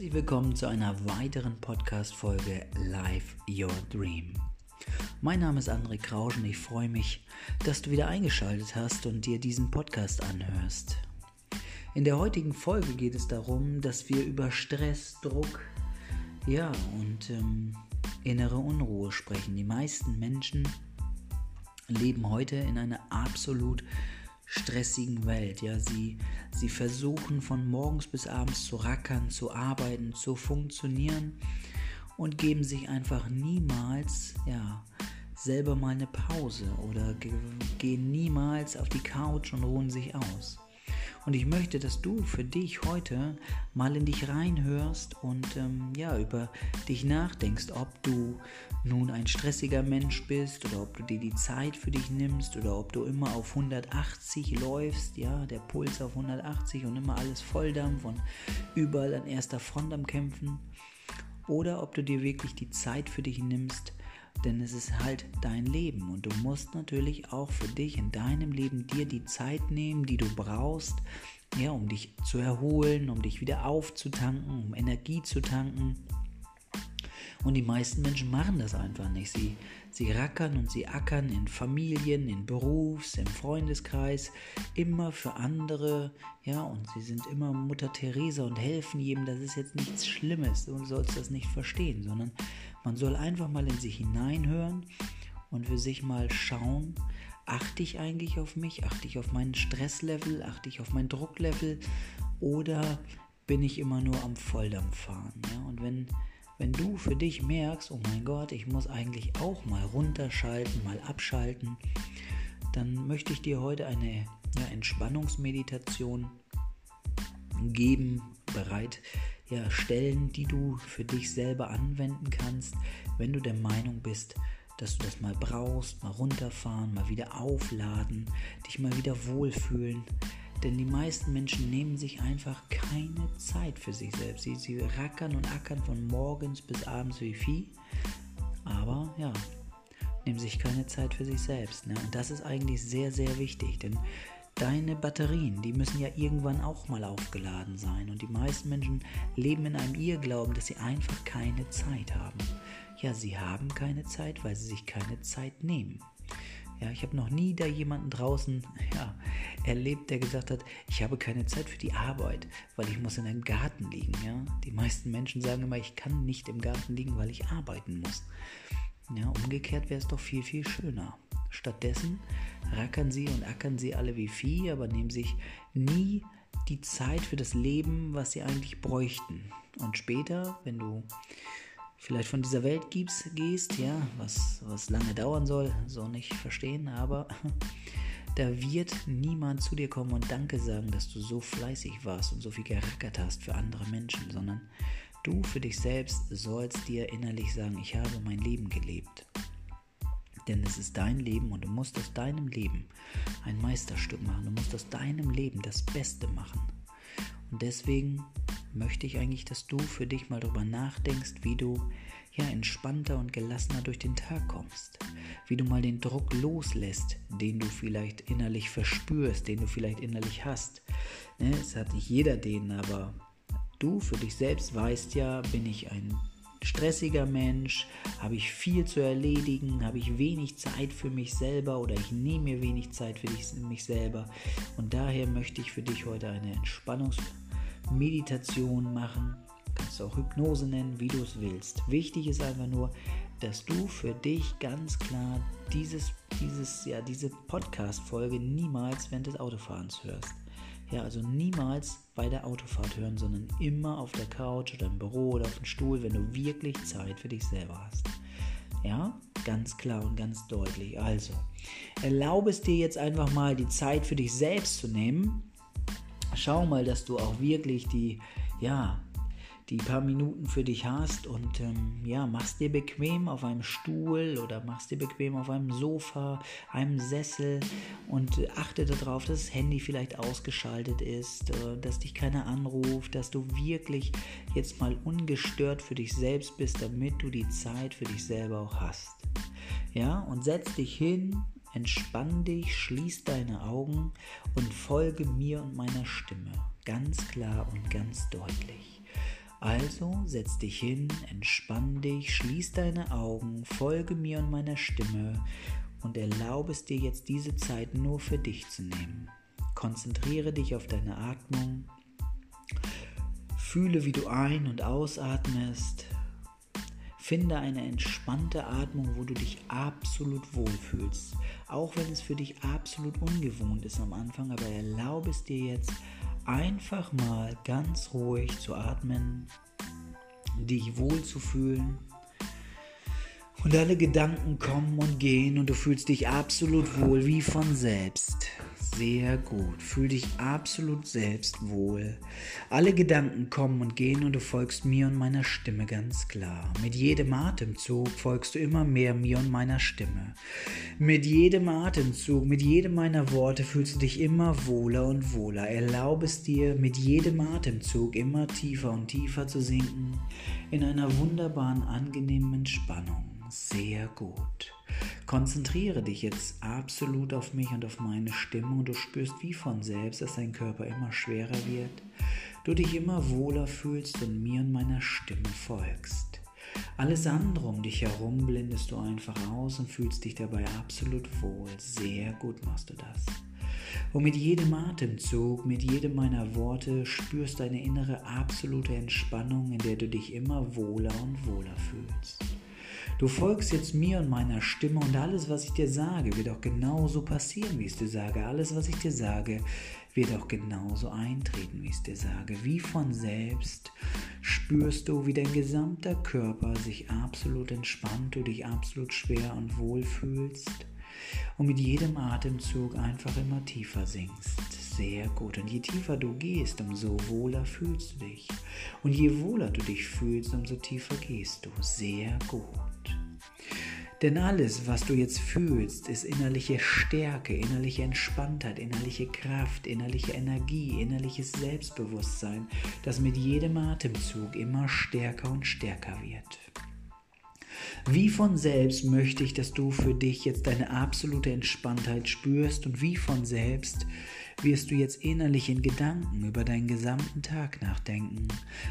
Herzlich willkommen zu einer weiteren Podcast-Folge Live Your Dream. Mein Name ist André Krausch und ich freue mich, dass du wieder eingeschaltet hast und dir diesen Podcast anhörst. In der heutigen Folge geht es darum, dass wir über Stress, Druck, ja und ähm, innere Unruhe sprechen. Die meisten Menschen leben heute in einer absolut stressigen Welt. Ja, sie, sie versuchen von morgens bis abends zu rackern, zu arbeiten, zu funktionieren und geben sich einfach niemals, ja, selber mal eine Pause oder gehen niemals auf die Couch und ruhen sich aus. Und ich möchte, dass du für dich heute mal in dich reinhörst und ähm, ja, über dich nachdenkst, ob du nun ein stressiger Mensch bist oder ob du dir die Zeit für dich nimmst oder ob du immer auf 180 läufst, ja, der Puls auf 180 und immer alles Volldampf und überall an erster Front am Kämpfen. Oder ob du dir wirklich die Zeit für dich nimmst, denn es ist halt dein Leben und du musst natürlich auch für dich in deinem Leben dir die Zeit nehmen, die du brauchst, ja, um dich zu erholen, um dich wieder aufzutanken, um Energie zu tanken. Und die meisten Menschen machen das einfach nicht. Sie, sie rackern und sie ackern in Familien, in Berufs-, im Freundeskreis, immer für andere. Ja, und sie sind immer Mutter Teresa und helfen jedem. Das ist jetzt nichts Schlimmes. Du sollst das nicht verstehen, sondern man soll einfach mal in sich hineinhören und für sich mal schauen, achte ich eigentlich auf mich, achte ich auf meinen Stresslevel, achte ich auf mein Drucklevel oder bin ich immer nur am Volldampf fahren. Ja? Und wenn, wenn du für dich merkst, oh mein Gott, ich muss eigentlich auch mal runterschalten, mal abschalten, dann möchte ich dir heute eine ja, Entspannungsmeditation geben, bereit ja, Stellen, die du für dich selber anwenden kannst, wenn du der Meinung bist, dass du das mal brauchst, mal runterfahren, mal wieder aufladen, dich mal wieder wohlfühlen. Denn die meisten Menschen nehmen sich einfach keine Zeit für sich selbst. Sie, sie rackern und ackern von morgens bis abends wie Vieh. Aber ja, nehmen sich keine Zeit für sich selbst. Ne? Und das ist eigentlich sehr, sehr wichtig. Denn deine Batterien, die müssen ja irgendwann auch mal aufgeladen sein. Und die meisten Menschen leben in einem Irrglauben, dass sie einfach keine Zeit haben. Ja, sie haben keine Zeit, weil sie sich keine Zeit nehmen. Ja, ich habe noch nie da jemanden draußen ja, erlebt, der gesagt hat, ich habe keine Zeit für die Arbeit, weil ich muss in einem Garten liegen. Ja? Die meisten Menschen sagen immer, ich kann nicht im Garten liegen, weil ich arbeiten muss. Ja, umgekehrt wäre es doch viel, viel schöner. Stattdessen rackern sie und ackern sie alle wie Vieh, aber nehmen sich nie die Zeit für das Leben, was sie eigentlich bräuchten. Und später, wenn du vielleicht von dieser Welt gibst, gehst, ja, was, was lange dauern soll, so nicht verstehen, aber da wird niemand zu dir kommen und Danke sagen, dass du so fleißig warst und so viel gerackert hast für andere Menschen, sondern du für dich selbst sollst dir innerlich sagen, ich habe mein Leben gelebt. Denn es ist dein Leben und du musst aus deinem Leben ein Meisterstück machen. Du musst aus deinem Leben das Beste machen. Und deswegen möchte ich eigentlich, dass du für dich mal darüber nachdenkst, wie du ja entspannter und gelassener durch den Tag kommst. Wie du mal den Druck loslässt, den du vielleicht innerlich verspürst, den du vielleicht innerlich hast. Ne, es hat nicht jeder den, aber du für dich selbst weißt ja, bin ich ein stressiger Mensch? Habe ich viel zu erledigen? Habe ich wenig Zeit für mich selber oder ich nehme mir wenig Zeit für mich selber? Und daher möchte ich für dich heute eine Entspannungsmeditation machen. Kannst du auch Hypnose nennen, wie du es willst. Wichtig ist einfach nur, dass du für dich ganz klar dieses, dieses, ja, diese Podcast-Folge niemals während des Autofahrens hörst. Ja, also niemals bei der Autofahrt hören, sondern immer auf der Couch oder im Büro oder auf dem Stuhl, wenn du wirklich Zeit für dich selber hast. Ja, ganz klar und ganz deutlich. Also, erlaube es dir jetzt einfach mal, die Zeit für dich selbst zu nehmen. Schau mal, dass du auch wirklich die, ja, die paar Minuten für dich hast und ähm, ja, machst dir bequem auf einem Stuhl oder machst dir bequem auf einem Sofa, einem Sessel und achte darauf, dass das Handy vielleicht ausgeschaltet ist, äh, dass dich keiner anruft, dass du wirklich jetzt mal ungestört für dich selbst bist, damit du die Zeit für dich selber auch hast. Ja, und setz dich hin, entspann dich, schließ deine Augen und folge mir und meiner Stimme. Ganz klar und ganz deutlich. Also setz dich hin, entspann dich, schließ deine Augen, folge mir und meiner Stimme und erlaube es dir jetzt diese Zeit nur für dich zu nehmen. Konzentriere dich auf deine Atmung. Fühle, wie du ein- und ausatmest. Finde eine entspannte Atmung, wo du dich absolut wohlfühlst. Auch wenn es für dich absolut ungewohnt ist am Anfang, aber erlaube es dir jetzt einfach mal ganz ruhig zu atmen, dich wohl zu fühlen. Und alle Gedanken kommen und gehen und du fühlst dich absolut wohl wie von selbst. Sehr gut. Fühl dich absolut selbst wohl. Alle Gedanken kommen und gehen und du folgst mir und meiner Stimme ganz klar. Mit jedem Atemzug folgst du immer mehr mir und meiner Stimme. Mit jedem Atemzug, mit jedem meiner Worte fühlst du dich immer wohler und wohler. Erlaube es dir, mit jedem Atemzug immer tiefer und tiefer zu sinken in einer wunderbaren, angenehmen Entspannung. Sehr gut. Konzentriere dich jetzt absolut auf mich und auf meine Stimme und du spürst wie von selbst, dass dein Körper immer schwerer wird, du dich immer wohler fühlst und mir und meiner Stimme folgst. Alles andere um dich herum blendest du einfach aus und fühlst dich dabei absolut wohl. Sehr gut machst du das. Und mit jedem Atemzug, mit jedem meiner Worte spürst du eine innere absolute Entspannung, in der du dich immer wohler und wohler fühlst. Du folgst jetzt mir und meiner Stimme und alles, was ich dir sage, wird auch genauso passieren, wie ich es dir sage. Alles, was ich dir sage, wird auch genauso eintreten, wie ich es dir sage. Wie von selbst spürst du, wie dein gesamter Körper sich absolut entspannt, du dich absolut schwer und wohl fühlst und mit jedem Atemzug einfach immer tiefer sinkst. Sehr gut. Und je tiefer du gehst, umso wohler fühlst du dich. Und je wohler du dich fühlst, umso tiefer gehst du. Sehr gut. Denn alles, was du jetzt fühlst, ist innerliche Stärke, innerliche Entspanntheit, innerliche Kraft, innerliche Energie, innerliches Selbstbewusstsein, das mit jedem Atemzug immer stärker und stärker wird. Wie von selbst möchte ich, dass du für dich jetzt deine absolute Entspanntheit spürst und wie von selbst wirst du jetzt innerlich in Gedanken über deinen gesamten Tag nachdenken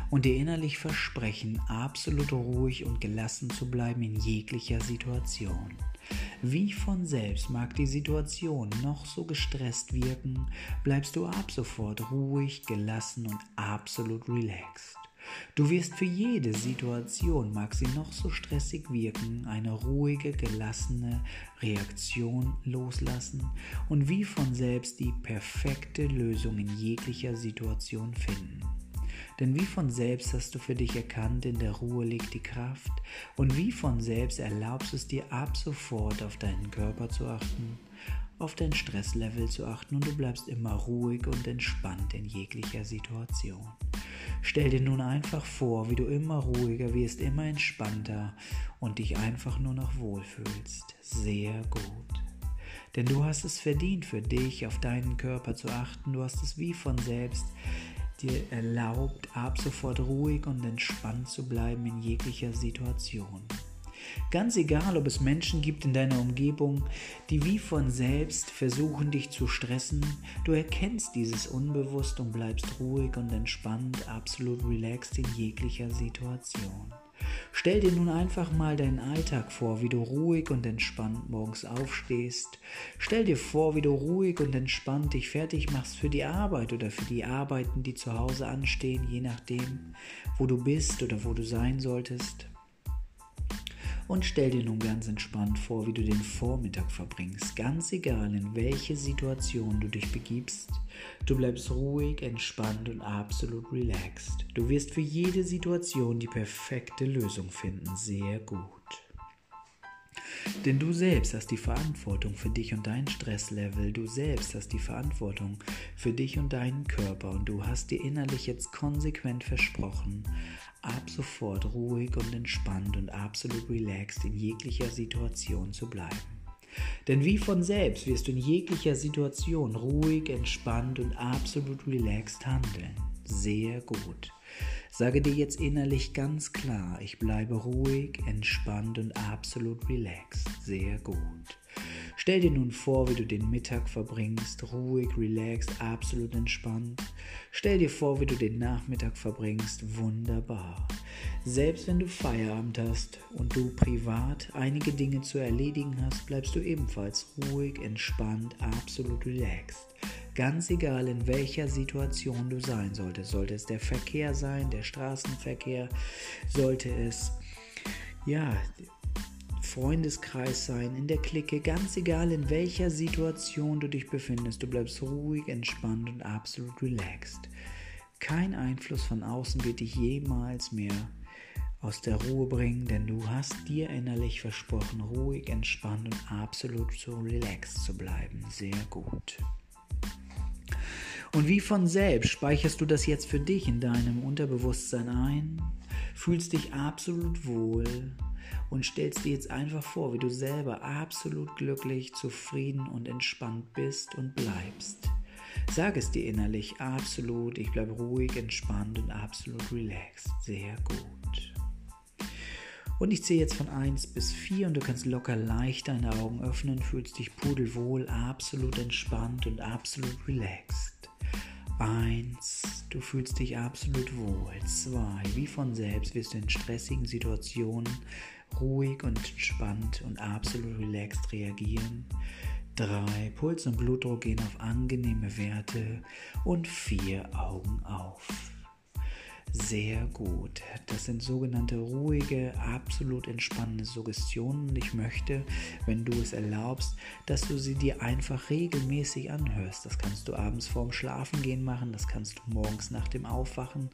und dir innerlich versprechen, absolut ruhig und gelassen zu bleiben in jeglicher Situation. Wie von selbst mag die Situation noch so gestresst wirken, bleibst du ab sofort ruhig, gelassen und absolut relaxed. Du wirst für jede Situation, mag sie noch so stressig wirken, eine ruhige, gelassene Reaktion loslassen und wie von selbst die perfekte Lösung in jeglicher Situation finden. Denn wie von selbst hast du für dich erkannt, in der Ruhe liegt die Kraft und wie von selbst erlaubst es dir ab sofort auf deinen Körper zu achten, auf dein Stresslevel zu achten und du bleibst immer ruhig und entspannt in jeglicher Situation. Stell dir nun einfach vor, wie du immer ruhiger wirst, immer entspannter und dich einfach nur noch wohlfühlst. Sehr gut. Denn du hast es verdient, für dich auf deinen Körper zu achten. Du hast es wie von selbst dir erlaubt, ab sofort ruhig und entspannt zu bleiben in jeglicher Situation. Ganz egal, ob es Menschen gibt in deiner Umgebung, die wie von selbst versuchen, dich zu stressen, du erkennst dieses unbewusst und bleibst ruhig und entspannt, absolut relaxed in jeglicher Situation. Stell dir nun einfach mal deinen Alltag vor, wie du ruhig und entspannt morgens aufstehst. Stell dir vor, wie du ruhig und entspannt dich fertig machst für die Arbeit oder für die Arbeiten, die zu Hause anstehen, je nachdem, wo du bist oder wo du sein solltest. Und stell dir nun ganz entspannt vor, wie du den Vormittag verbringst. Ganz egal, in welche Situation du dich begibst. Du bleibst ruhig, entspannt und absolut relaxed. Du wirst für jede Situation die perfekte Lösung finden. Sehr gut. Denn du selbst hast die Verantwortung für dich und dein Stresslevel. Du selbst hast die Verantwortung für dich und deinen Körper. Und du hast dir innerlich jetzt konsequent versprochen, ab sofort ruhig und entspannt und absolut relaxed in jeglicher Situation zu bleiben. Denn wie von selbst wirst du in jeglicher Situation ruhig, entspannt und absolut relaxed handeln. Sehr gut. Sage dir jetzt innerlich ganz klar, ich bleibe ruhig, entspannt und absolut relaxed. Sehr gut. Stell dir nun vor, wie du den Mittag verbringst, ruhig, relaxed, absolut entspannt. Stell dir vor, wie du den Nachmittag verbringst, wunderbar. Selbst wenn du Feierabend hast und du privat einige Dinge zu erledigen hast, bleibst du ebenfalls ruhig, entspannt, absolut relaxed. Ganz egal, in welcher Situation du sein solltest. Sollte es der Verkehr sein, der Straßenverkehr, sollte es ja Freundeskreis sein, in der Clique, ganz egal in welcher Situation du dich befindest, du bleibst ruhig, entspannt und absolut relaxed. Kein Einfluss von außen wird dich jemals mehr aus der Ruhe bringen, denn du hast dir innerlich versprochen, ruhig, entspannt und absolut so relaxed zu bleiben. Sehr gut. Und wie von selbst speicherst du das jetzt für dich in deinem Unterbewusstsein ein, fühlst dich absolut wohl und stellst dir jetzt einfach vor, wie du selber absolut glücklich, zufrieden und entspannt bist und bleibst. Sag es dir innerlich absolut, ich bleibe ruhig, entspannt und absolut relaxed. Sehr gut. Und ich zähle jetzt von 1 bis 4 und du kannst locker leicht deine Augen öffnen, fühlst dich pudelwohl, absolut entspannt und absolut relaxed. Eins, du fühlst dich absolut wohl. Zwei, wie von selbst wirst du in stressigen Situationen ruhig und entspannt und absolut relaxed reagieren. Drei, Puls und Blutdruck gehen auf angenehme Werte. Und vier, Augen auf. Sehr gut. Das sind sogenannte ruhige, absolut entspannende Suggestionen ich möchte, wenn du es erlaubst, dass du sie dir einfach regelmäßig anhörst. Das kannst du abends vorm Schlafengehen machen, das kannst du morgens nach dem Aufwachen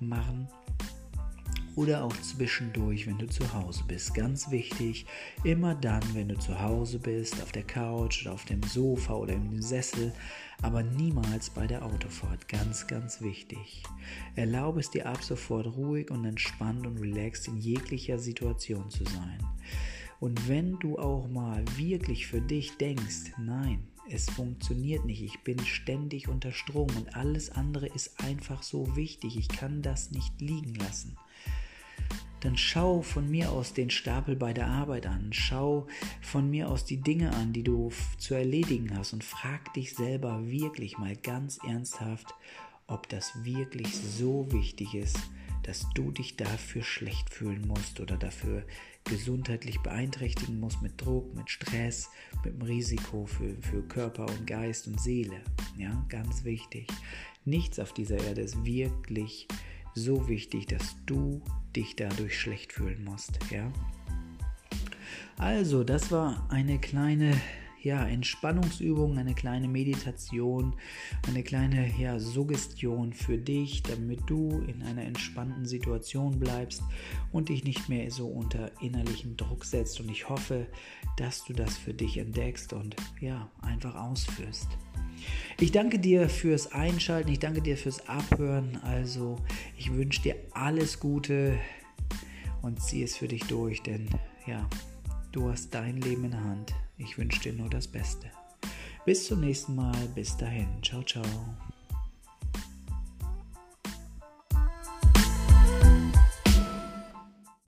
machen oder auch zwischendurch, wenn du zu Hause bist. Ganz wichtig, immer dann, wenn du zu Hause bist, auf der Couch oder auf dem Sofa oder im Sessel, aber niemals bei der Autofahrt. Ganz, ganz wichtig. Erlaube es dir ab sofort ruhig und entspannt und relaxed in jeglicher Situation zu sein. Und wenn du auch mal wirklich für dich denkst, nein, es funktioniert nicht, ich bin ständig unter Strom und alles andere ist einfach so wichtig, ich kann das nicht liegen lassen dann schau von mir aus den Stapel bei der Arbeit an. Schau von mir aus die Dinge an, die du zu erledigen hast und frag dich selber wirklich mal ganz ernsthaft, ob das wirklich so wichtig ist, dass du dich dafür schlecht fühlen musst oder dafür gesundheitlich beeinträchtigen musst mit Druck, mit Stress, mit dem Risiko für, für Körper und Geist und Seele. Ja, ganz wichtig. Nichts auf dieser Erde ist wirklich so wichtig, dass du dich dadurch schlecht fühlen musst, ja? Also, das war eine kleine ja, Entspannungsübung, eine kleine Meditation, eine kleine ja, Suggestion für dich, damit du in einer entspannten Situation bleibst und dich nicht mehr so unter innerlichen Druck setzt. Und ich hoffe, dass du das für dich entdeckst und ja, einfach ausführst. Ich danke dir fürs Einschalten, ich danke dir fürs Abhören. Also, ich wünsche dir alles Gute und zieh es für dich durch, denn ja, du hast dein Leben in der Hand. Ich wünsche dir nur das Beste. Bis zum nächsten Mal. Bis dahin. Ciao, ciao.